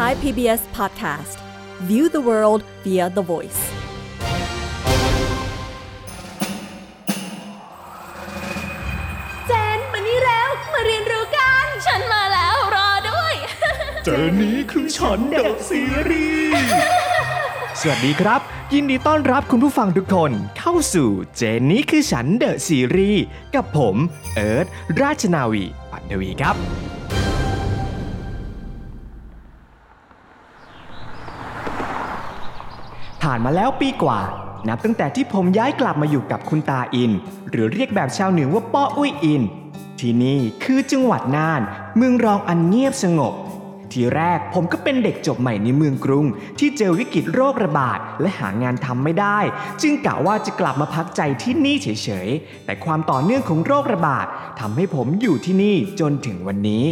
Thai PBS Podcast View the world via the voice เเจนมานี่แล้ว มาเรียนรู้กัน ฉันมาแล้วรอด้วย เจอนี้คือฉันเดอะซีรีส์สวัสดีครับ ยินดีต้อนรับคุณผู้ฟังทุกคนเข้าสู่เจนนี้คือฉัน The Series กับผม เอิร์ธราชนาวีปัตวีครับ ผ่านมาแล้วปีกว่า นับตั้งแต่ที่ผมย้ายกลับมาอยู่กับคุณตาอิน หรือเรียกแบบชาวเหนือว่าป้ออุ้ยอิน ที่นี่คือจังหวัดน่าน เมืองรองอันเงียบสงบ ทีแรกผมก็เป็นเด็กจบใหม่ในเมืองกรุง ที่เจอวิกฤตโรคระบาดและหางานทำไม่ได้ จึงกะว่าจะกลับมาพักใจที่นี่เฉยๆ แต่ความต่อเนื่องของโรคระบาดทำให้ผมอยู่ที่นี่จนถึงวันนี้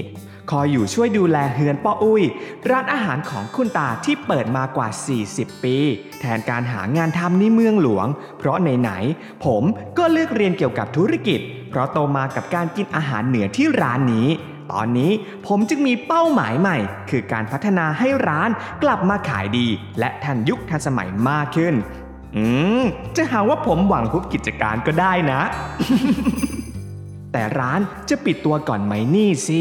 คอยอยู่ช่วยดูแลเฮือนป้ออุ้ย ร้านอาหารของคุณตาที่เปิดมากว่า 40 ปี แทนการหางานทำในเมืองหลวง เพราะไหนๆผมก็เลือกเรียนเกี่ยวกับธุรกิจ เพราะโตมากับการกินอาหารเหนือที่ร้านนี้ ตอนนี้ผมจึงมีเป้าหมายใหม่ คือการพัฒนาให้ร้านกลับมาขายดี และทันยุคทันสมัยมากขึ้น อืม จะหาว่าผมหวังคุบกิจการก็ได้นะ แต่ร้านจะปิดตัวก่อนไหมนี่สิ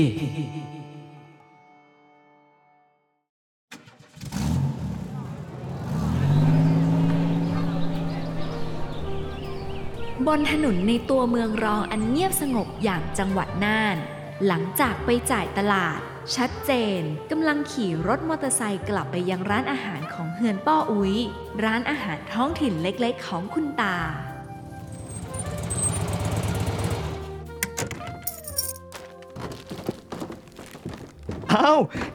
บนถนนในตัวเมืองรองอันเงียบสงบอย่างจังหวัดน่าน หลังจากไปจ่ายตลาด ชัดเจนกำลังขี่รถมอเตอร์ไซค์กลับไปยังร้านอาหารของเฮือนป้ออุ้ย ร้านอาหารท้องถิ่นเล็กๆของคุณตา เอ้า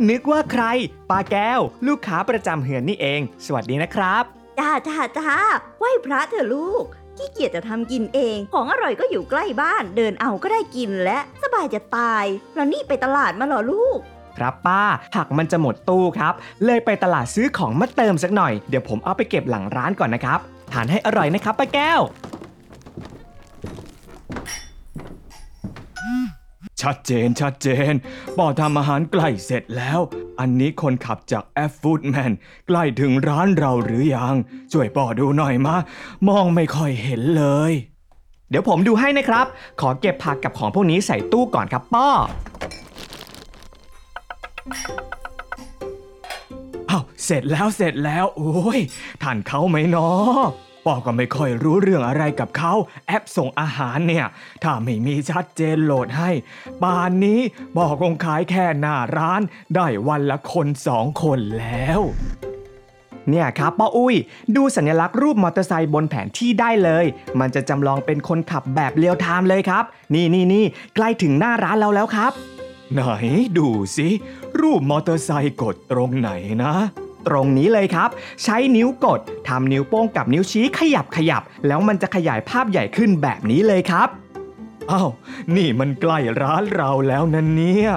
นึกว่าใคร ป้าแก้ว ลูกค้าประจำเหือนนี่เอง สวัสดีนะครับ จ้าจ้าจ้าไหว้พระเถอะลูก ขี้เกียจจะทำกินเอง ของอร่อยก็อยู่ใกล้บ้าน เดินเอาก็ได้กินและสบายจะตาย แล้วนี่ไปตลาดมาเหรอลูก ครับป้า ผักมันจะหมดตู้ครับ เลยไปตลาดซื้อของมาเติมสักหน่อย เดี๋ยวผมเอาไปเก็บหลังร้านก่อนนะครับ ทานให้อร่อยนะครับป้าแก้ว ชัดเจนชัดเจนป้อทำอาหารใกล้เสร็จแล้ว อันนี้คนขับจากแอฟฟูดแมนใกล้ถึงร้านเราหรือยัง ช่วยป้อดูหน่อยมะ มองไม่ค่อยเห็นเลย เดี๋ยวผมดูให้นะครับ ขอเก็บผักกับของพวกนี้ใส่ตู้ก่อนครับป้ออ้าเสร็จแล้วเสร็จแล้ว โอ้ยท่านเขาไหมเนาะ ปอก็ไม่ค่อยรู้เรื่องอะไรกับเขา แอปส่งอาหารเนี่ย ถ้าไม่มีชัดเจนโหลดให้ ป่านนี้บอกคงขายแค่หน้าร้าน ได้วันละคนสองคนแล้ว เนี่ยครับป้าอุ้ย ดูสัญลักษณ์รูปมอเตอร์ไซค์บนแผนที่ได้เลย มันจะจำลองเป็นคนขับแบบเรียลไทม์เลยครับ นี่นี่นี่ใกล้ถึงหน้าร้านเราแล้วครับ ไหนดูสิ รูปมอเตอร์ไซค์กดตรงไหนนะ ตรงนี้เลยครับ ใช้นิ้วกดทำนิ้วโป้งกับนิ้วชี้ขยับขยับ แล้วมันจะขยายภาพใหญ่ขึ้นแบบนี้เลยครับอ้าวนี่มันใกล้ร้านเราแล้วนะเนี่ย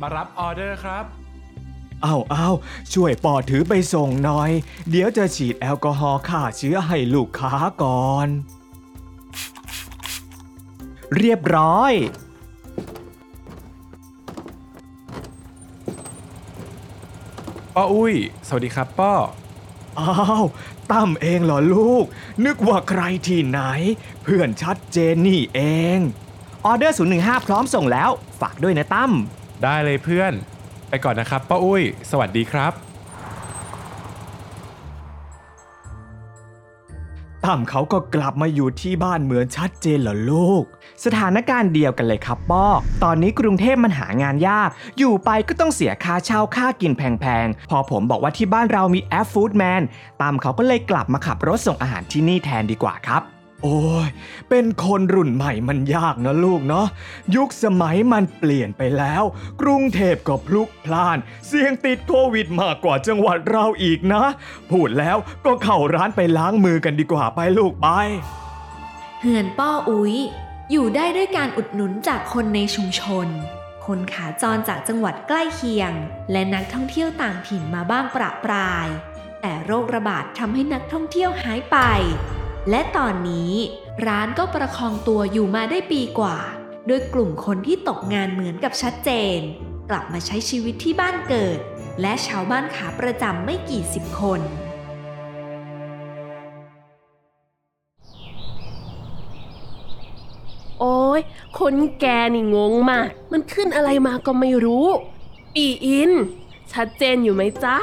มารับออเดอร์ครับเอาเอาช่วยปอถือไปส่งหน่อย เดี๋ยวจะฉีดแอลกอฮอล์ฆ่าเชื้อให้ลูกค้าก่อน เรียบร้อย ป้ออุ้ย สวัสดีครับป้อ อ้าวตั้มเองเหรอลูก นึกว่าใครที่ไหน เพื่อนชัดเจนนี่เอง ออเดอร์ 015 พร้อมส่งแล้ว ฝากด้วยนะตั้มได้เลยเพื่อน ไปก่อนนะครับป้าอุ้ย สวัสดีครับ ตั้มเขาก็กลับมาอยู่ที่บ้านเหมือนชัดเจนเหรอลูก สถานการณ์เดียวกันเลยครับป้อ ตอนนี้กรุงเทพมันหางานยาก อยู่ไปก็ต้องเสียค่าเช่าค่ากินแพงๆ พอผมบอกว่าที่บ้านเรามีแอปฟู้ดแมนตามเขาก็เลยกลับมาขับรถส่งอาหารที่นี่แทนดีกว่าครับ โอ้ย เป็นคนรุ่นใหม่มันยากนะลูกเนาะ ยุคสมัยมันเปลี่ยนไปแล้ว กรุงเทพก็พลุกพล่าน เสี่ยงติดโควิดมากกว่าจังหวัดเราอีกนะ พูดแล้วก็เข้าร้านไปล้างมือกันดีกว่าไปลูกไปเฮือนป้ออุ้ยอยู่ได้ด้วยการอุดหนุนจากคนในชุมชน คนขาจรจากจังหวัดใกล้เคียง และนักท่องเที่ยวต่างถิ่นมาบ้างประปราย แต่โรคระบาดทำให้นักท่องเที่ยวหายไป และตอนนี้ร้านก็ประคองตัวอยู่มาได้ปีกว่าด้วยกลุ่มคนที่ตกงานเหมือนกับชัดเจน กลับมาใช้ชีวิตที่บ้านเกิด และชาวบ้านขาประจำไม่กี่สิบคน โอ้ยคนแกนี่งงมาก มันขึ้นอะไรมาก็ไม่รู้ ปีอิน ชัดเจนอยู่ไหมจ๊ะ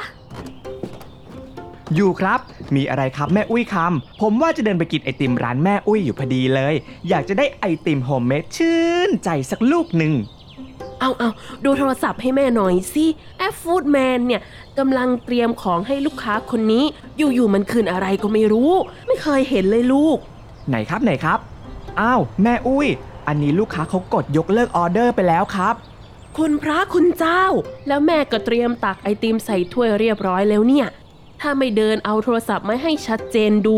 อยู่ครับ มีอะไรครับแม่อุ้ยคำผมว่าจะเดินไปกินไอติมร้านแม่อุ้ยอยู่พอดีเลย อยากจะได้ไอติม homemade ชื่นใจสักลูกหนึ่งเอาเอาดูโทรศัพท์ให้แม่หน่อยสิแอป Foodman เนี่ยกำลังเตรียมของให้ลูกค้าคนนี้ อยู่ๆมันขึ้นอะไรก็ไม่รู้ ไม่เคยเห็นเลยลูก ไหนครับไหนครับ อ้าว แม่อุ้ย อันนี้ลูกค้าเขากดยกเลิกออเดอร์ไปแล้วครับ คุณพระคุณเจ้า แล้วแม่ก็เตรียมตักไอติมใส่ถ้วยเรียบร้อยแล้วเนี่ย ถ้าไม่เดินเอาโทรศัพท์มาให้ชัดเจนดู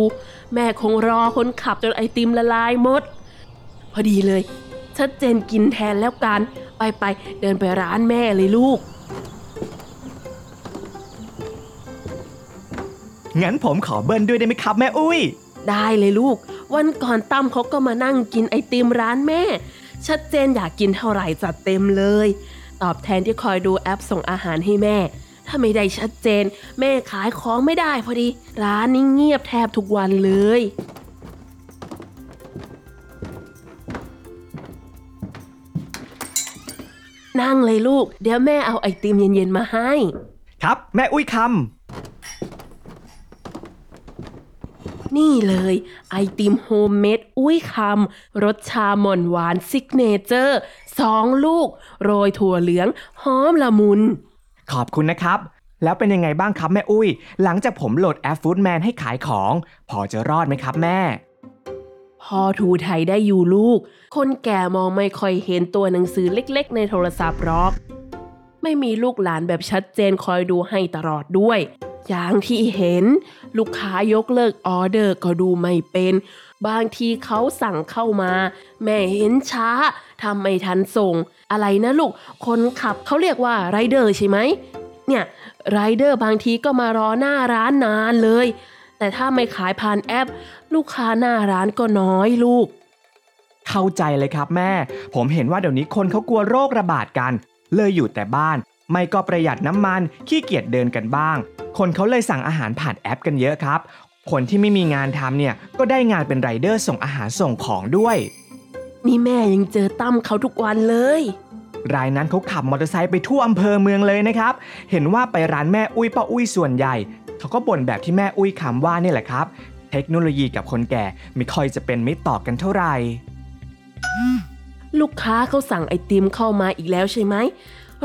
แม่คงรอคนขับจนไอติมละลายหมด พอดีเลย ชัดเจนกินแทนแล้วกัน ไปไปๆเดินไปร้านแม่เลยลูก งั้นผมขอเบิ้ลด้วยได้ไหมครับแม่อุ้ย ได้เลยลูก วันก่อนตั้มเขาก็มานั่งกินไอติมร้านแม่ ชัดเจนอยากกินเท่าไหร่จัดเต็มเลย ตอบแทนที่คอยดูแอปส่งอาหารให้แม่ ถ้าไม่ได้ชัดเจน แม่ขายของไม่ได้พอดี ร้านนี้เงียบแทบทุกวันเลยนั่งเลยลูก เดี๋ยวแม่เอาไอติมเย็นๆมาให้ ครับ แม่อุ้ย นี่เลย ไอติม homemade อุ้ยคำรสชาหม่อนหวาน signature สองลูก โรยถั่วเหลือง หอมละมุนำ ขอบคุณนะครับ แล้วเป็นยังไงบ้างครับแม่อุ้ย หลังจากผมโหลดแอปฟู้ดแมนให้ขายของ พอจะรอดไหมครับแม่ พอทูไทยได้อยู่ลูก คนแก่มองไม่ค่อยเห็นตัวหนังสือเล็กๆ ในโทรศัพท์หรอก ไม่มีลูกหลานแบบชัดเจนคอยดูให้ตลอดด้วย อย่างที่เห็น ลูกค้ายกเลิกออเดอร์ก็ดูไม่เป็น บางทีเขาสั่งเข้ามา แม่เห็นช้าทำไม่ทันส่ง อะไรนะลูก คนขับเขาเรียกว่าไรเดอร์ใช่ไหมเนี่ยไรเดอร์บางทีก็มารอหน้าร้านนานเลย แต่ถ้าไม่ขายผ่านแอป ลูกค้าหน้าร้านก็น้อยลูก เข้าใจเลยครับแม่ ผมเห็นว่าเดี๋ยวนี้คนเขากลัวโรคระบาดกัน เลยอยู่แต่บ้าน ไม่ก็ประหยัดน้ำมันขี้เกียจเดินกันบ้าง คนเขาเลยสั่งอาหารผ่านแอปกันเยอะครับ คนที่ไม่มีงานทำเนี่ยก็ได้งานเป็นไรเดอร์ส่งอาหารส่งของด้วย นี่แม่ยังเจอตั้มเขาทุกวันเลย รายนั้นเขาขับมอเตอร์ไซค์ไปทั่วอำเภอเมืองเลยนะครับ เห็นว่าไปร้านแม่อุ้ยป้าอุ้ยส่วนใหญ่ เขาก็บ่นแบบที่แม่อุ้ยคำว่านี่แหละครับ เทคโนโลยีกับคนแก่ไม่ค่อยจะเป็นมิตรต่อกันเท่าไหร่ลูกค้าเขาสั่งไอติมเข้ามาอีกแล้วใช่ไหม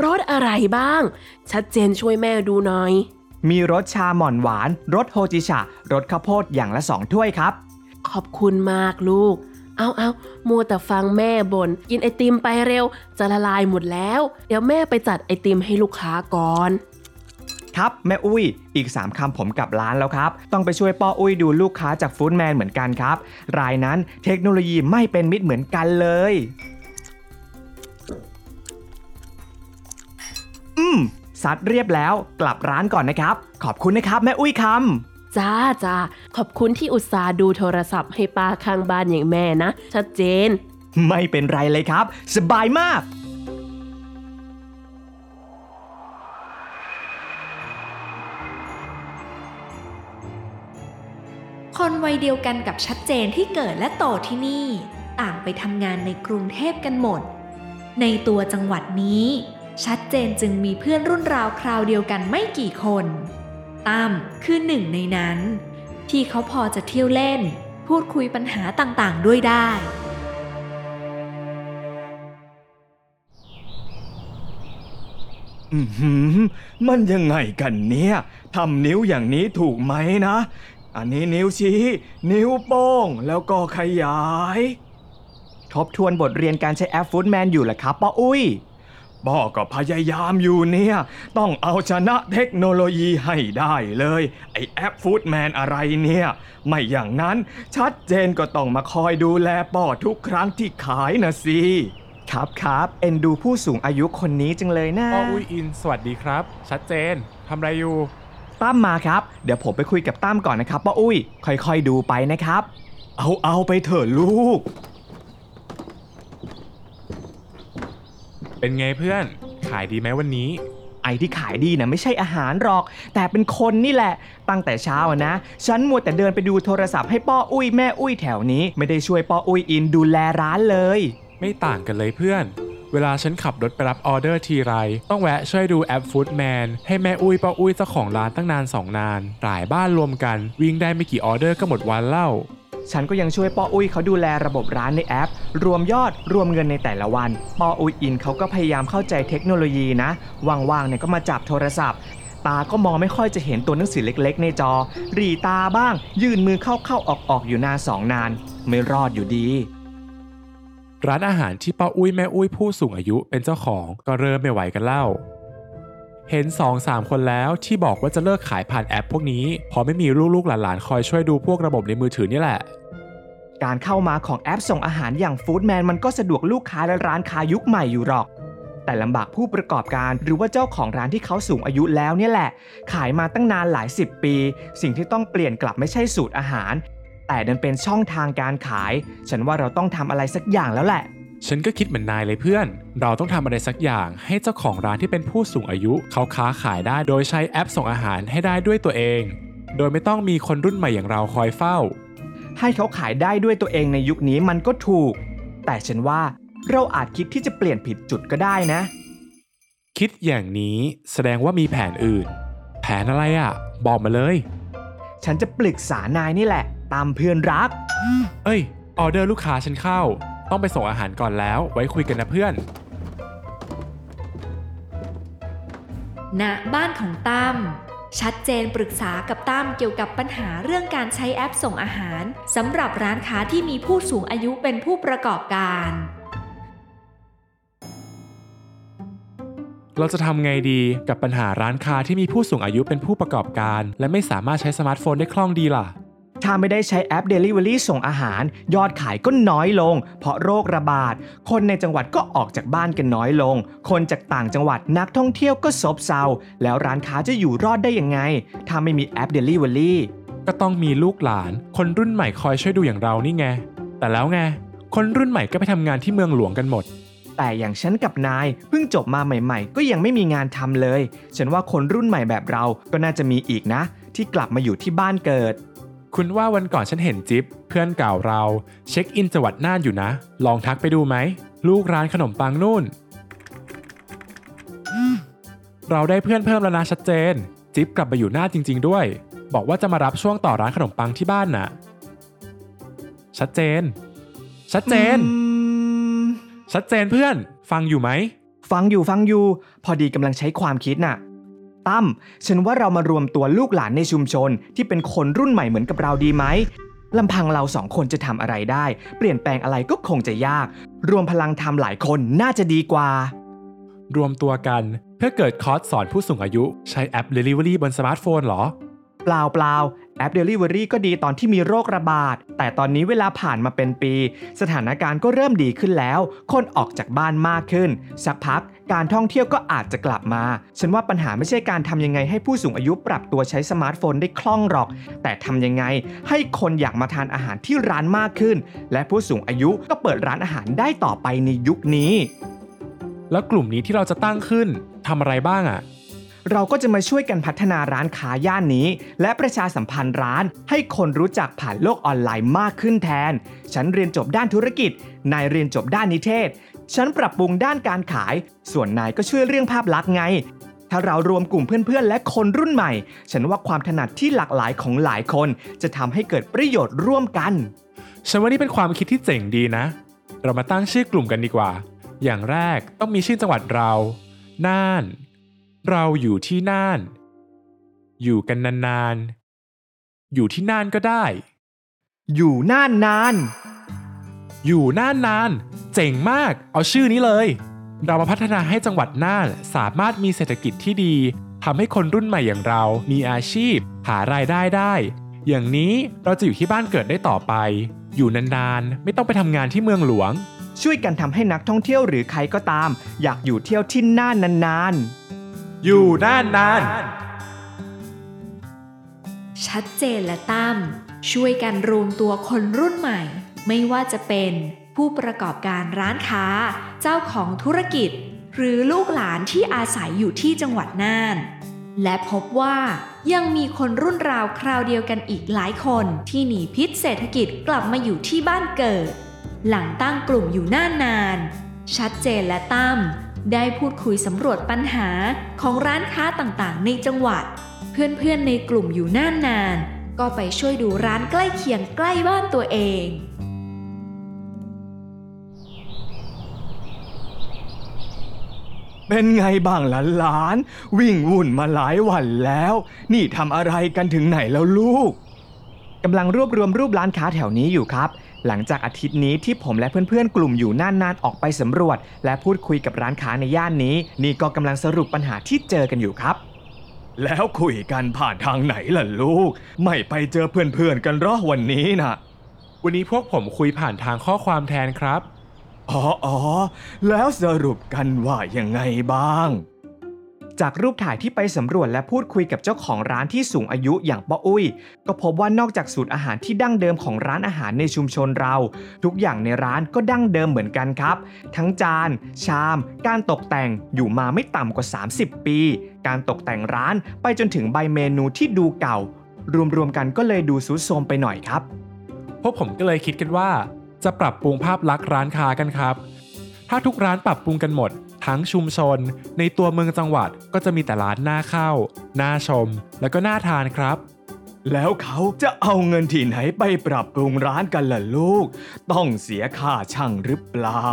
รสอะไรบ้าง ชัดเจนช่วยแม่ดูหน่อย มีรสชาหม่อนหวาน รสโฮจิชะ รสข้าวโพดอย่างละสองถ้วยครับ ขอบคุณมากลูก เอาเอามัวแต่ฟังแม่บน่นกินไอติมไปเร็ว จะละลายหมดแล้ว เดี๋ยวแม่ไปจัดไอติมให้ลูกค้าก่อน ครับแม่อุ้ย อีก 3คำผมกลับร้านแล้วครับ ต้องไปช่วยป้ออุ้ยดูลูกค้าจากฟู้ดแมนเหมือนกันครับ รายนั้นเทคโนโลยีไม่เป็นมิตรเหมือนกันเลย อืม ซัดเรียบแล้วกลับร้านก่อนนะครับ ขอบคุณนะครับแม่อุ้ยคำจ้าจ้าขอบคุณที่อุตส่าห์ดูโทรศัพท์ให้ป้าข้างบ้านอย่างแม่นะ ชัดเจน ไม่เป็นไรเลยครับ สบายมาก คนวัยเดียวกันกับชัดเจนที่เกิดและโตที่นี่ ต่างไปทำงานในกรุงเทพกันหมด ในตัวจังหวัดนี้ ชัดเจนจึงมีเพื่อนรุ่นราวคราวเดียวกันไม่กี่คนตั้มคือหนึ่งในนั้น ที่เขาพอจะเที่ยวเล่น พูดคุยปัญหาต่างๆ ด้วยได้ อือหือมันยังไงกันเนี่ยทำนิ้วอย่างนี้ถูกไหมนะ อันนี้นิ้วชี้ นิ้วโป้ง แล้วก็ขยาย ทบทวนบทเรียนการใช้แอปฟู้ดแมนอยู่แหละครับป้าอุ้ย ป้อก็พยายามอยู่เนี่ย ต้องเอาชนะเทคโนโลยีให้ได้เลย ไอแอปฟู้ดแมนอะไรเนี่ย ไม่อย่างนั้นชัดเจนก็ต้องมาคอยดูแลป้อทุกครั้งที่ขายนะสิ ครับครับเอ็นดูผู้สูงอายุคนนี้จังเลยนะป้ออุ้ยอิน สวัสดีครับ ชัดเจนทำอะไรอยู่ตั้มมาครับ เดี๋ยวผมไปคุยกับตั้มก่อนนะครับป้าอุ้ย ค่อยๆดูไปนะครับ เอาเอาไปเถอะลูก เป็นไงเพื่อน ขายดีไหมวันนี้ ไอ้ที่ขายดีนะไม่ใช่อาหารหรอก แต่เป็นคนนี่แหละ ตั้งแต่เช้าอะนะ ฉันมัวแต่เดินไปดูโทรศัพท์ให้ป้ออุ้ยแม่อุ้ยแถวนี้ ไม่ได้ช่วยป้ออุ้ยอินดูแลร้านเลย ไม่ต่างกันเลยเพื่อน เวลาฉันขับรถไปรับออเดอร์ทีไร ต้องแวะช่วยดูแอป Foodman ให้แม่อุ้ยป้าอุ้ยเจ้าของร้านตั้งนานสองนานหลายบ้านรวมกัน วิ่งได้ไม่กี่ออเดอร์ก็หมดวันเล่า ฉันก็ยังช่วยป้ออุ้ยเขาดูแลระบบร้านในแอป รวมยอดรวมเงินในแต่ละวันป้ออุ้ยอินเขาก็พยายามเข้าใจเทคโนโลยีนะว่างๆเนี่ยก็มาจับโทรศัพท์ ตาก็มองไม่ค่อยจะเห็นตัวหนังสือเล็กๆ ในจอ รีตาบ้าง ยื่นมือเข้าๆออกๆอยู่นานสองนาน ไม่รอดอยู่ดีร้านอาหารที่ป้าอุ้ยแม่อุ้ยผู้สูงอายุเป็นเจ้าของก็เริ่มไม่ไหวกันเล่า เห็น2อสามคนแล้วที่บอกว่าจะเลิกขายผ่านแอปพวกนี้เพราะไม่มีลูกๆหลานๆ คอยช่วยดูพวกระบบในมือถือนี่แหละ การเข้ามาของแอปส่งอาหารอย่างฟู้ดแมนมันก็สะดวกลูกค้าและร้านค้ายุคใหม่อยู่หรอก แต่ลำบากผู้ประกอบการหรือว่าเจ้าของร้านที่เขาสูงอายุแล้วเนี่ยแหละ ขายมาตั้งนานหลายสิบปี สิ่งที่ต้องเปลี่ยนกลับไม่ใช่สูตรอาหาร แต่ดันเป็นช่องทางการขาย ฉันว่าเราต้องทำอะไรสักอย่างแล้วแหละ ฉันก็คิดเหมือนนายเลยเพื่อน เราต้องทำอะไรสักอย่างให้เจ้าของร้านที่เป็นผู้สูงอายุ เขาค้าขายได้โดยใช้แอปส่งอาหารให้ได้ด้วยตัวเอง โดยไม่ต้องมีคนรุ่นใหม่อย่างเราคอยเฝ้า ให้เขาขายได้ด้วยตัวเองในยุคนี้มันก็ถูก แต่ฉันว่าเราอาจคิดที่จะเปลี่ยนผิดจุดก็ได้นะ คิดอย่างนี้แสดงว่ามีแผนอื่น แผนอะไรอะ่ะ บอกมาเลย ฉันจะปรึกษานายนี่แหละ ตามเพื่อนรัก เอ้ย ออเดอร์ลูกค้าฉันเข้า ต้องไปส่งอาหารก่อนแล้ว ไว้คุยกันนะเพื่อน ณ บ้านของตั้ม ชัดเจนปรึกษากับตั้มเกี่ยวกับปัญหาเรื่องการใช้แอปส่งอาหารสำหรับร้านค้าที่มีผู้สูงอายุเป็นผู้ประกอบการ เราจะทำไงดีกับปัญหาร้านค้าที่มีผู้สูงอายุเป็นผู้ประกอบการ และไม่สามารถใช้สมาร์ทโฟนได้คล่องดีล่ะ ถ้าไม่ได้ใช้แอป Delivery ส่งอาหาร ยอดขายก็น้อยลง เพราะโรคระบาด คนในจังหวัดก็ออกจากบ้านกันน้อยลง คนจากต่างจังหวัดนักท่องเที่ยวก็ซบเซา แล้วร้านค้าจะอยู่รอดได้ยังไง ถ้าไม่มีแอป Delivery ก็ต้องมีลูกหลาน คนรุ่นใหม่คอยช่วยดูอย่างเรานี่ไง แต่แล้วไง คนรุ่นใหม่ก็ไปทำงานที่เมืองหลวงกันหมด แต่อย่างฉันกับนายเพิ่งจบมาใหม่ ๆ ก็ยังไม่มีงานทำเลย ฉันว่าคนรุ่นใหม่แบบเราก็น่าจะมีอีกนะ ที่กลับมาอยู่ที่บ้านเกิด คุณว่าวันก่อนฉันเห็นจิ๊บเพื่อนเก่าเรา เช็คอินจังหวัดน่านอยู่นะ ลองทักไปดูไหม ลูกร้านขนมปังนู่น เราได้เพื่อนเพิ่มแล้วนะชัดเจน จิ๊บกลับมาอยู่น่านจริง ๆ ด้วย บอกว่าจะมารับช่วงต่อร้านขนมปังที่บ้านน่ะ ชัดเจน ชัดเจนอืมชัดเจนเพื่อน ฟังอยู่ไหม ฟังอยู่ฟังอยู่ พอดีกำลังใช้ความคิดน่ะ ตั้มฉันว่าเรามารวมตัวลูกหลานในชุมชน ที่เป็นคนรุ่นใหม่เหมือนกับเราดีไหมลำพังเราสองคนจะทำอะไรได้ เปลี่ยนแปลงอะไรก็คงจะยาก รวมพลังทำหลายคนน่าจะดีกว่า รวมตัวกันเพื่อเกิดคอร์สสอนผู้สูงอายุใช้แอป Delivery บนสมาร์ทโฟนเหรอ เปล่าเปล่าแอป Delivery ก็ดีตอนที่มีโรคระบาด แต่ตอนนี้เวลาผ่านมาเป็นปี สถานการณ์ก็เริ่มดีขึ้นแล้ว คนออกจากบ้านมากขึ้น สักพัก การท่องเที่ยวก็อาจจะกลับมา ฉันว่าปัญหาไม่ใช่การทำยังไงให้ผู้สูงอายุปรับตัวใช้สมาร์ทโฟนได้คล่องหรอก แต่ทำยังไงให้คนอยากมาทานอาหารที่ร้านมากขึ้น และผู้สูงอายุก็เปิดร้านอาหารได้ต่อไปในยุคนี้ แล้วกลุ่มนี้ที่เราจะตั้งขึ้นทำอะไรบ้างอะเราก็จะมาช่วยกันพัฒนาร้านค้าย่านนี้ และประชาสัมพันธ์ร้าน ให้คนรู้จักผ่านโลกออนไลน์มากขึ้นแทน ฉันเรียนจบด้านธุรกิจ นายเรียนจบด้านนิเทศ ฉันปรับปรุงด้านการขาย ส่วนนายก็ช่วยเรื่องภาพลักษณ์ไง ถ้าเรารวมกลุ่มเพื่อนๆ และคนรุ่นใหม่ ฉันว่าความถนัดที่หลากหลายของหลายคน จะทำให้เกิดประโยชน์ร่วมกัน ฉันว่านี่เป็นความคิดที่เจ๋งดีนะ เรามาตั้งชื่อกลุ่มกันดีกว่า อย่างแรกต้องมีชื่อจังหวัดเรา น่าน เราอยู่ที่น่าน อยู่กันนานๆ อยู่ที่น่านก็ได้ อยู่น่านนาน อยู่น่านนาน เจ๋งมาก เอาชื่อนี้เลย เรามาพัฒนาให้จังหวัดน่านสามารถมีเศรษฐกิจที่ดีทำให้คนรุ่นใหม่อย่างเรา มีอาชีพ หารายได้ได้ อย่างนี้เราจะอยู่ที่บ้านเกิดได้ต่อไป อยู่นานๆ ไม่ต้องไปทำงานที่เมืองหลวง ช่วยกันทำให้นักท่องเที่ยวหรือใครก็ตาม อยากอยู่เที่ยวที่น่านนานๆ อยู่น่านนาน ชัดเจนและตั้มช่วยกันรวมตัวคนรุ่นใหม่ ไม่ว่าจะเป็นผู้ประกอบการร้านค้า เจ้าของธุรกิจ หรือลูกหลานที่อาศัยอยู่ที่จังหวัดน่าน และพบว่ายังมีคนรุ่นราวคราวเดียวกันอีกหลายคนที่หนีพิษเศรษฐกิจกลับมาอยู่ที่บ้านเกิด หลังตั้งกลุ่มอยู่น่านนาน ชัดเจนและตั้มได้พูดคุยสำรวจปัญหาของร้านค้าต่างๆ ในจังหวัด เพื่อนๆในกลุ่มอยู่น่านนาน ก็ไปช่วยดูร้านใกล้เคียงใกล้บ้านตัวเอง เป็นไงบ้างหลานๆวิ่งวุ่นมาหลายวันแล้ว นี่ทำอะไรกันถึงไหนแล้วลูกกำลังรวบรวมรูปร้านค้าแถวนี้อยู่ครับ หลังจากอาทิตย์นี้ที่ผมและเพื่อนๆ กลุ่มอยู่น่านๆออกไปสำรวจ และพูดคุยกับร้านค้าในย่านนี้ นี่ก็กำลังสรุปปัญหาที่เจอกันอยู่ครับ แล้วคุยกันผ่านทางไหนล่ะลูก ไม่ไปเจอเพื่อนๆกันหรอวันนี้นะวันนี้พวกผมคุยผ่านทางข้อความแทนครับ อ๋อออแล้วสรุปกันว่ายังไงบ้าง จากรูปถ่ายที่ไปสำรวจและพูดคุยกับเจ้าของร้านที่สูงอายุอย่างป้าอุ้ย ก็พบว่านอกจากสูตรอาหารที่ดั้งเดิมของร้านอาหารในชุมชนเรา ทุกอย่างในร้านก็ดั้งเดิมเหมือนกันครับ ทั้งจาน ชาม การตกแต่งอยู่มาไม่ต่ำกว่า 30 ปี การตกแต่งร้านไปจนถึงใบเมนูที่ดูเก่า รวมๆกันก็เลยดูซุดโทรมไปหน่อยครับ พวกผมก็เลยคิดกันว่า จะปรับปรุงภาพลักษณ์ร้านค้ากันครับ ถ้าทุกร้านปรับปรุงกันหมด ทั้งชุมชน ในตัวเมืองจังหวัดก็จะมีแต่ร้านน่าเข้าน่าชม แล้วก็น่าทานครับแล้วเขาจะเอาเงินที่ไหนไปปรับปรุงร้านกันล่ะลูก ต้องเสียค่าช่างหรือเปล่า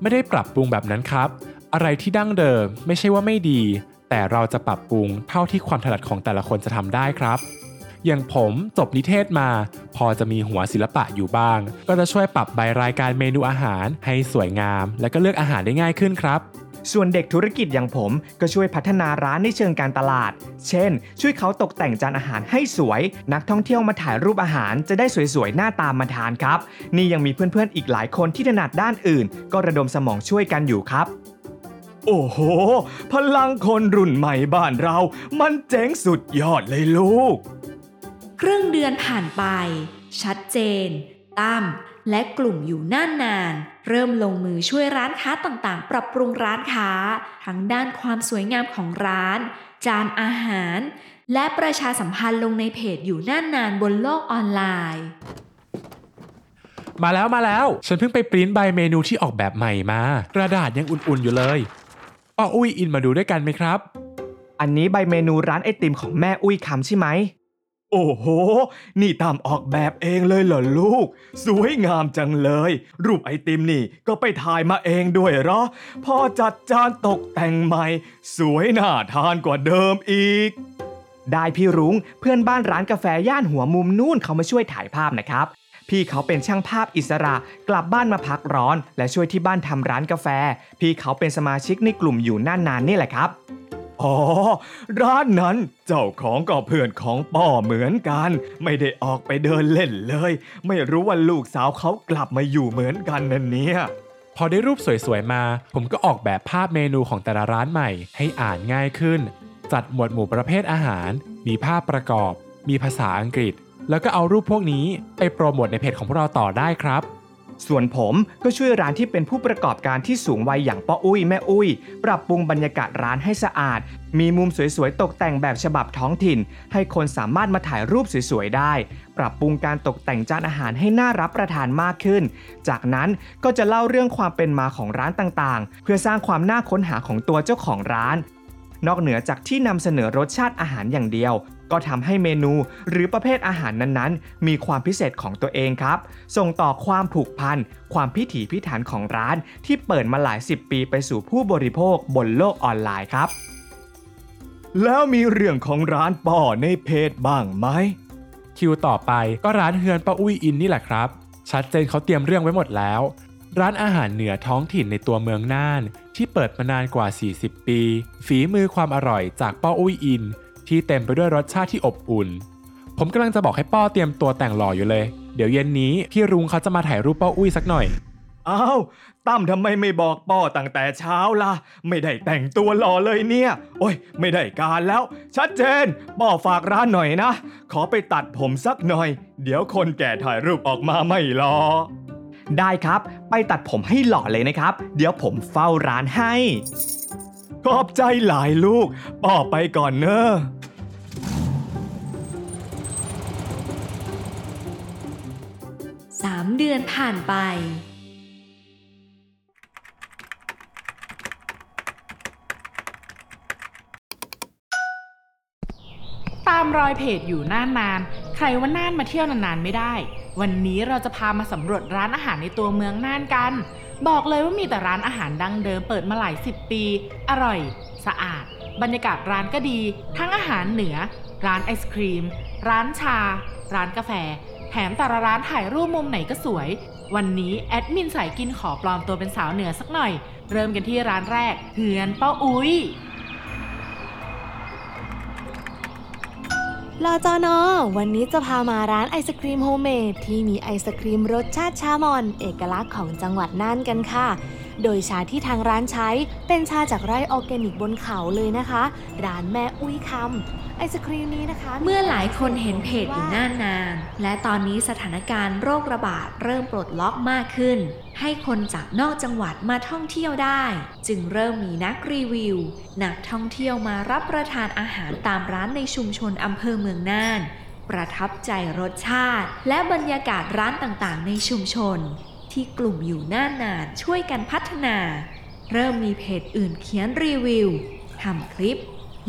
ไม่ได้ปรับปรุงแบบนั้นครับ อะไรที่ดั้งเดิมไม่ใช่ว่าไม่ดี แต่เราจะปรับปรุงเท่าที่ความถนัดของแต่ละคนจะทำได้ครับ อย่างผมจบนิเทศมา พอจะมีหัวศิลปะอยู่บ้าง ก็จะช่วยปรับใบรายการเมนูอาหารให้สวยงาม และก็เลือกอาหารได้ง่ายขึ้นครับส่วนเด็กธุรกิจอย่างผมก็ช่วยพัฒนาร้านในเชิงการตลาด เช่น ช่วยเขาตกแต่งจานอาหารให้สวย นักท่องเที่ยวมาถ่ายรูปอาหารจะได้สวยๆ หน้าตามมาทานครับ นี่ยังมีเพื่อนๆ อีกหลายคนที่ถนัดด้านอื่น ก็ระดมสมองช่วยกันอยู่ครับ โอ้โห พลังคนรุ่นใหม่บ้านเรา มันเจ๋งสุดยอดเลยลูก ครึ่งเดือนผ่านไป ชัดเจน ตั้มและกลุ่มอยู่น่านนาน เริ่มลงมือช่วยร้านค้าต่างๆ ปรับปรุงร้านค้า ทั้งด้านความสวยงามของร้าน จานอาหาร และประชาสัมพันธ์ลงในเพจอยู่น่านนานบนโลกออนไลน์ มาแล้วมาแล้ว ฉันเพิ่งไปปริ้นใบเมนูที่ออกแบบใหม่มา กระดาษยังอุ่นๆอยู่เลยป้าอุ้ยอินมาดูด้วยกันไหมครับ อันนี้ใบเมนูร้านไอติมของแม่อุ้ยคำใช่ไหม โอ้โห นี่ตามออกแบบเองเลยเหรอลูก สวยงามจังเลย รูปไอติมนี่ก็ไปถ่ายมาเองด้วยเหรอ พอจัดจานตกแต่งใหม่ สวยน่าทานกว่าเดิมอีก ได้พี่รุ้งเพื่อนบ้านร้านกาแฟย่านหัวมุมนู่นเขามาช่วยถ่ายภาพนะครับ พี่เขาเป็นช่างภาพอิสระ กลับบ้านมาพักร้อน และช่วยที่บ้านทำร้านกาแฟ พี่เขาเป็นสมาชิกในกลุ่มอยู่น่านนานนี่แหละครับ อ๋อ ร้านนั้นเจ้าของก็เพื่อนของป้อเหมือนกัน ไม่ได้ออกไปเดินเล่นเลย ไม่รู้ว่าลูกสาวเขากลับมาอยู่เหมือนกันนั่นเนี่ยพอได้รูปสวยๆมา ผมก็ออกแบบภาพเมนูของแต่ละร้านใหม่ ให้อ่านง่ายขึ้น จัดหมวดหมู่ประเภทอาหาร มีภาพประกอบ มีภาษาอังกฤษ แล้วก็เอารูปพวกนี้ไปโปรโมทในเพจของพวกเราต่อได้ครับ ส่วนผมก็ช่วยร้านที่เป็นผู้ประกอบการที่สูงวัยอย่างป้าอุ้ยแม่อุ้ย ปรับปรุงบรรยากาศร้านให้สะอาด มีมุมสวยๆ ตกแต่งแบบฉบับท้องถิ่น ให้คนสามารถมาถ่ายรูปสวยๆ ได้ ปรับปรุงการตกแต่งจานอาหารให้น่ารับประทานมากขึ้น จากนั้นก็จะเล่าเรื่องความเป็นมาของร้านต่างๆ เพื่อสร้างความน่าค้นหาของตัวเจ้าของร้าน นอกเหนือจากที่นำเสนอรสชาติอาหารอย่างเดียว ก็ทำให้เมนูหรือประเภทอาหารนั้นๆ มีความพิเศษของตัวเองครับ ส่งต่อความผูกพัน ความพิถีพิถันของร้าน ที่เปิดมาหลายสิบปีไปสู่ผู้บริโภคบนโลกออนไลน์ครับ แล้วมีเรื่องของร้านป่อในเพจบ้างไหม คิวต่อไปก็ร้านเฮือนป้าอุ้ยอินนี่แหละครับ ชัดเจนเขาเตรียมเรื่องไว้หมดแล้ว ร้านอาหารเหนือท้องถิ่นในตัวเมืองน่าน ที่เปิดมานานกว่า 40 ปี ฝีมือความอร่อยจากป้าอุ้ยอิน ที่เต็มไปด้วยรสชาติที่อบอุ่น ผมกำลังจะบอกให้ป้อเตรียมตัวแต่งหล่ออยู่เลย เดี๋ยวเย็นนี้พี่รุ้งเขาจะมาถ่ายรูปป้าอุ้ยสักหน่อยอ้าวตั้มทำไมไม่บอกป้อตั้งแต่เช้าล่ะ ไม่ได้แต่งตัวหล่อเลยเนี่ย โอ้ย ไม่ได้การแล้ว ชัดเจน ป้อฝากร้านหน่อยนะ ขอไปตัดผมสักหน่อย เดี๋ยวคนแก่ถ่ายรูปออกมาไม่รอ ได้ครับ ไปตัดผมให้หล่อเลยนะครับ เดี๋ยวผมเฝ้าร้านให้ ขอบใจหลายลูกป่อไปก่อนเนอะสามเดือนผ่านไปตามรอยเพจอยู่น่านนาน ใครว่าน่านมาเที่ยวนานๆไม่ได้ วันนี้เราจะพามาสำรวจร้านอาหารในตัวเมืองน่านกัน บอกเลยว่ามีแต่ร้านอาหารดังเดิมเปิดมาหลายสิบปี อร่อย สะอาด บรรยากาศร้านก็ดี ทั้งอาหารเหนือ ร้านไอศครีม ร้านชา ร้านกาแฟ แถมแต่ละร้านถ่ายรูปมุมไหนก็สวย วันนี้แอดมินสายกินขอปลอมตัวเป็นสาวเหนือสักหน่อย เริ่มกันที่ร้านแรกเฮือนป้าอุ้ย รอจอนอวันนี้จะพามาร้านไอศครีม homemade ที่มีไอศครีมรสชาติชาหม่อน เอกลักษณ์ของจังหวัดน่านกันค่ะ โดยชาที่ทางร้านใช้เป็นชาจากไร่ออร์แกนิกบนเขาเลยนะคะ ร้านแม่อุ้ยคำ ไอศครีมนี้นะคะเมื่อหลายคนเห็นเพจอยู่น่านานและตอนนี้สถานการณ์โรคระบาดเริ่มปลดล็อกมากขึ้น ให้คนจากนอกจังหวัดมาท่องเที่ยวได้ จึงเริ่มมีนักรีวิว นักท่องเที่ยวมารับประทานอาหารตามร้านในชุมชนอำเภอเมืองน่าน ประทับใจรสชาติ และบรรยากาศร้านต่างๆ ในชุมชน ที่กลุ่มอยู่น่านนานช่วยกันพัฒนา เริ่มมีเพจอื่นเขียนรีวิวทำคลิป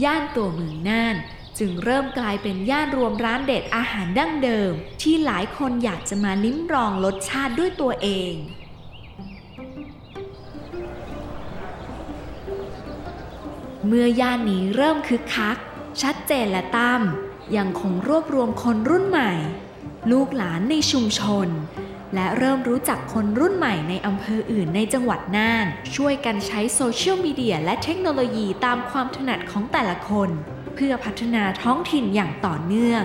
ย่านตัวเมืองน่าน จึงเริ่มกลายเป็นย่านรวมร้านเด็ดอาหารดั้งเดิม ที่หลายคนอยากจะมาลิ้มลองรสชาติด้วยตัวเองเมื่อย่านนี้เริ่มคึกคัก ชัดเจนและตั้มยังคงรวบรวมคนรุ่นใหม่ ลูกหลานในชุมชน และเริ่มรู้จักคนรุ่นใหม่ในอำเภออื่นในจังหวัดน่าน ช่วยกันใช้โซเชียลมีเดียและเทคโนโลยีตามความถนัดของแต่ละคน เพื่อพัฒนาท้องถิ่นอย่างต่อเนื่อง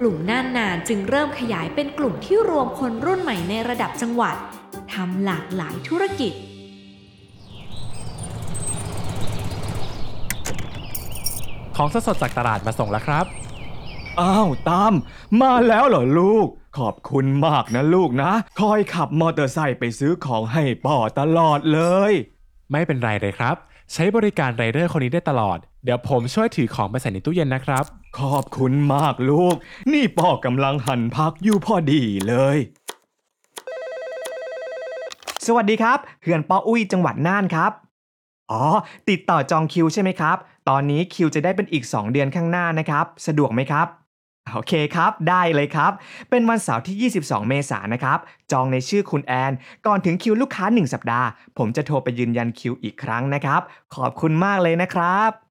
กลุ่มน่านนานจึงเริ่มขยายเป็นกลุ่มที่รวมคนรุ่นใหม่ในระดับจังหวัดทำหลากหลายธุรกิจของสดๆจากตลาดมาส่งแล้วครับ อ้าวตาม มาแล้วเหรอลูก ขอบคุณมากนะลูกนะ คอยขับมอเตอร์ไซค์ไปซื้อของให้ป่อตลอดเลย ไม่เป็นไรเลยครับ ใช้บริการไรเดอร์คนนี้ได้ตลอด เดี๋ยวผมช่วยถือของไปใส่ในตู้เย็นนะครับ ขอบคุณมากลูก นี่ป่อกำลังหั่นพักอยู่พอดีเลย สวัสดีครับเขื่อนปออุ้ยจังหวัดน่านครับ อ๋อ ติดต่อจองคิวใช่ไหมครับ ตอนนี้คิวจะได้เป็นอีก 2 เดือนข้างหน้านะครับ สะดวกไหมครับ โอเคครับ ได้เลยครับ เป็นวันเสาร์ที่ 22 เมษายนนะครับ จองในชื่อคุณแอน ก่อนถึงคิวลูกค้า 1 สัปดาห์ ผมจะโทรไปยืนยันคิวอีกครั้งนะครับ ขอบคุณมากเลยนะครับ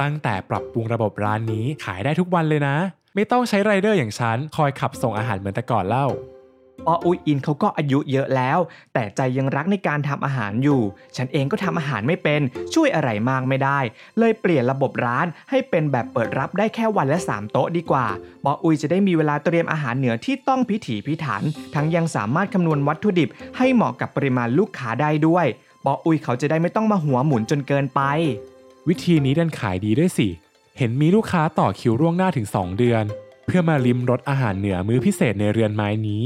ตั้งแต่ปรับปรุงระบบร้านนี้ขายได้ทุกวันเลยนะ ไม่ต้องใช้ไรเดอร์อย่างฉัน คอยขับส่งอาหารเหมือนแต่ก่อนเล่าปออุยอินเขาก็อายุเยอะแล้ว แต่ใจยังรักในการทำอาหารอยู่ ฉันเองก็ทำอาหารไม่เป็น ช่วยอะไรมากไม่ได้ เลยเปลี่ยนระบบร้านให้เป็นแบบเปิดรับได้แค่วันละ 3 โต๊ะดีกว่า ปออุยจะได้มีเวลาเตรียมอาหารเหนือที่ต้องพิถีพิถัน ทั้งยังสามารถคำนวณวัตถุดิบ ให้เหมาะกับปริมาณลูกค้าได้ด้วย ปออุยเขาจะได้ไม่ต้องมาหัวหมุนจนเกินไป วิธีนี้ดันขายดีด้วยสิ เห็นมีลูกค้าต่อคิวล่วงหน้าถึง 2 เดือน เพื่อมาลิมรสอาหารเหนือมื้อพิเศษในเรือนไม้นี้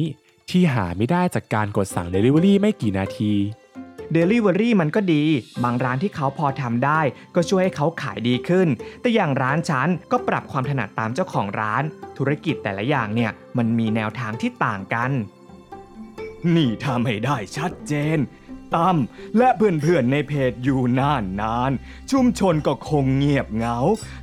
ที่หาไม่ได้จากการกดสั่ง Delivery ไม่กี่นาที Delivery มันก็ดี บางร้านที่เขาพอทำได้ ก็ช่วยให้เขาขายดีขึ้น แต่อย่างร้านฉันก็ปรับความถนัดตามเจ้าของร้าน ธุรกิจแต่ละอย่างเนี่ยมันมีแนวทางที่ต่างกัน นี่ทำให้ได้ชัดเจน ตั้มและเพื่อนๆในเพจอยู่นานนานๆชุมชนก็คงเงียบเหงา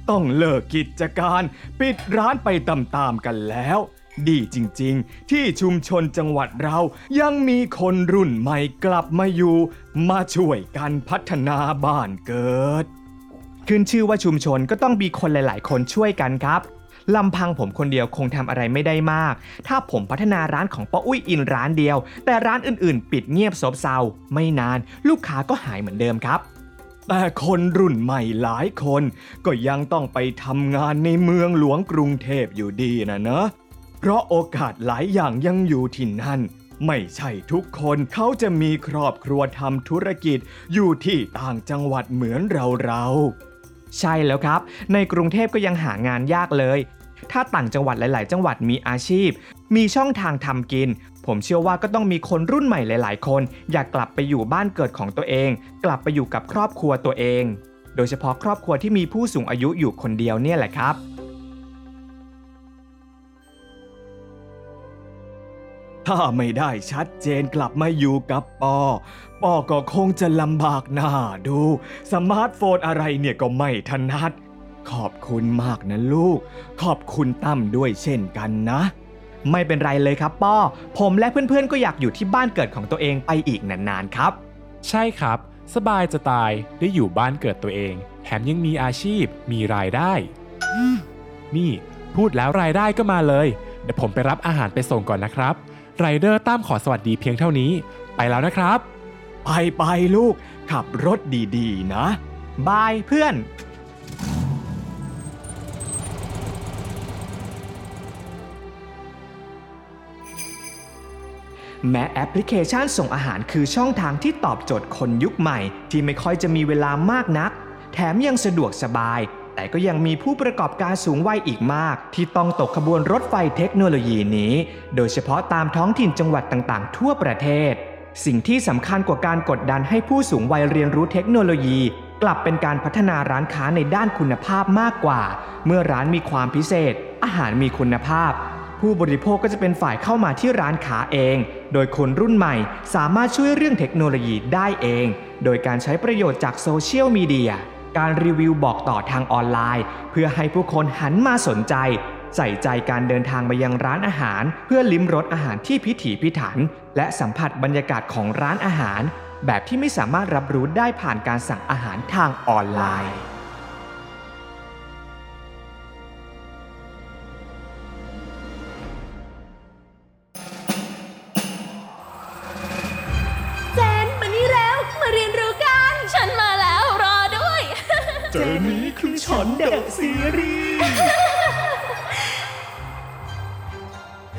ต้องเลิกกิจการ ปิดร้านไปตามๆกันแล้ว ดีจริงๆ ที่ชุมชนจังหวัดเรายังมีคนรุ่นใหม่กลับมาอยู่ มาช่วยกันพัฒนาบ้านเกิด ขึ้นชื่อว่าชุมชนก็ต้องมีคนหลาย ๆ คนช่วยกันครับ ลำพังผมคนเดียวคงทำอะไรไม่ได้มาก ถ้าผมพัฒนาร้านของป้าอุ้ยอินร้านเดียว แต่ร้านอื่นๆ ปิดเงียบซบเซา ไม่นาน ลูกค้าก็หายเหมือนเดิมครับ แต่คนรุ่นใหม่หลายคน ก็ยังต้องไปทำงานในเมืองหลวงกรุงเทพอยู่ดีนะเนอะเพราะโอกาสหลายอย่างยังอยู่ที่นั่นไม่ใช่ทุกคนเขาจะมีครอบครัวทำธุรกิจอยู่ที่ต่างจังหวัดเหมือนเราเราๆ ใช่แล้วครับ ในกรุงเทพก็ยังหางานยากเลย ถ้าต่างจังหวัดหลาย ๆ จังหวัดมีอาชีพ มีช่องทางทำกินผผมเชื่อว่าก็ต้องมีคนรุ่นใหม่หลาย ๆ คน อยากกลับไปอยู่บ้านเกิดของตัวเอง กลับไปอยู่กับครอบครัวตัวเอง โดยเฉพาะครอบครัวที่มีผู้สูงอายุอยู่คนเดียวเนี่ยแหละครับถ้าไม่ได้ชัดเจนกลับมาอยู่กับปอ ปอก็คงจะลำบากหน้าดู สมาร์ทโฟนอะไรเนี่ยก็ไม่ถนัด ขอบคุณมากนะลูก ขอบคุณตั้มด้วยเช่นกันนะ ไม่เป็นไรเลยครับป้อ ผมและเพื่อนๆก็อยากอยู่ที่บ้านเกิดของตัวเองไปอีกนานๆครับ ใช่ครับ สบายจะตายได้อยู่บ้านเกิดตัวเอง แถมยังมีอาชีพมีรายได้ นี่ พูดแล้วรายได้ก็มาเลยเดี๋ยวผมไปรับอาหารไปส่งก่อนนะครับไรเดอร์ตั้มขอสวัสดีเพียงเท่านี้ ไปแล้วนะครับ ไปไปลูก ขับรถดีๆ นะ บายเพื่อน แม้แอปพลิเคชันส่งอาหารคือช่องทางที่ตอบโจทย์คนยุคใหม่ ที่ไม่ค่อยจะมีเวลามากนัก แถมยังสะดวกสบาย แต่ก็ยังมีผู้ประกอบการสูงวัยอีกมาก ที่ต้องตกขบวนรถไฟเทคโนโลยีนี้ โดยเฉพาะตามท้องถิ่นจังหวัดต่างๆ ทั่วประเทศ สิ่งที่สำคัญกว่าการกดดันให้ผู้สูงวัยเรียนรู้เทคโนโลยี กลับเป็นการพัฒนาร้านค้าในด้านคุณภาพมากกว่า เมื่อร้านมีความพิเศษ อาหารมีคุณภาพ ผู้บริโภคก็จะเป็นฝ่ายเข้ามาที่ร้านค้าเอง โดยคนรุ่นใหม่สามารถช่วยเรื่องเทคโนโลยีได้เอง โดยการใช้ประโยชน์จากโซเชียลมีเดียการรีวิวบอกต่อทางออนไลน์ เพื่อให้ผู้คนหันมาสนใจ ใส่ใจการเดินทางมายังร้านอาหาร เพื่อลิ้มรสอาหารที่พิถีพิถัน และสัมผัสบรรยากาศของร้านอาหาร แบบที่ไม่สามารถรับรู้ได้ผ่านการสั่งอาหารทางออนไลน์ เจนมานี่แล้ว มาเรียนรู้กัน ฉันมาแล้วรอด้วย เจอนี้คือฉันเดอะซีรีส์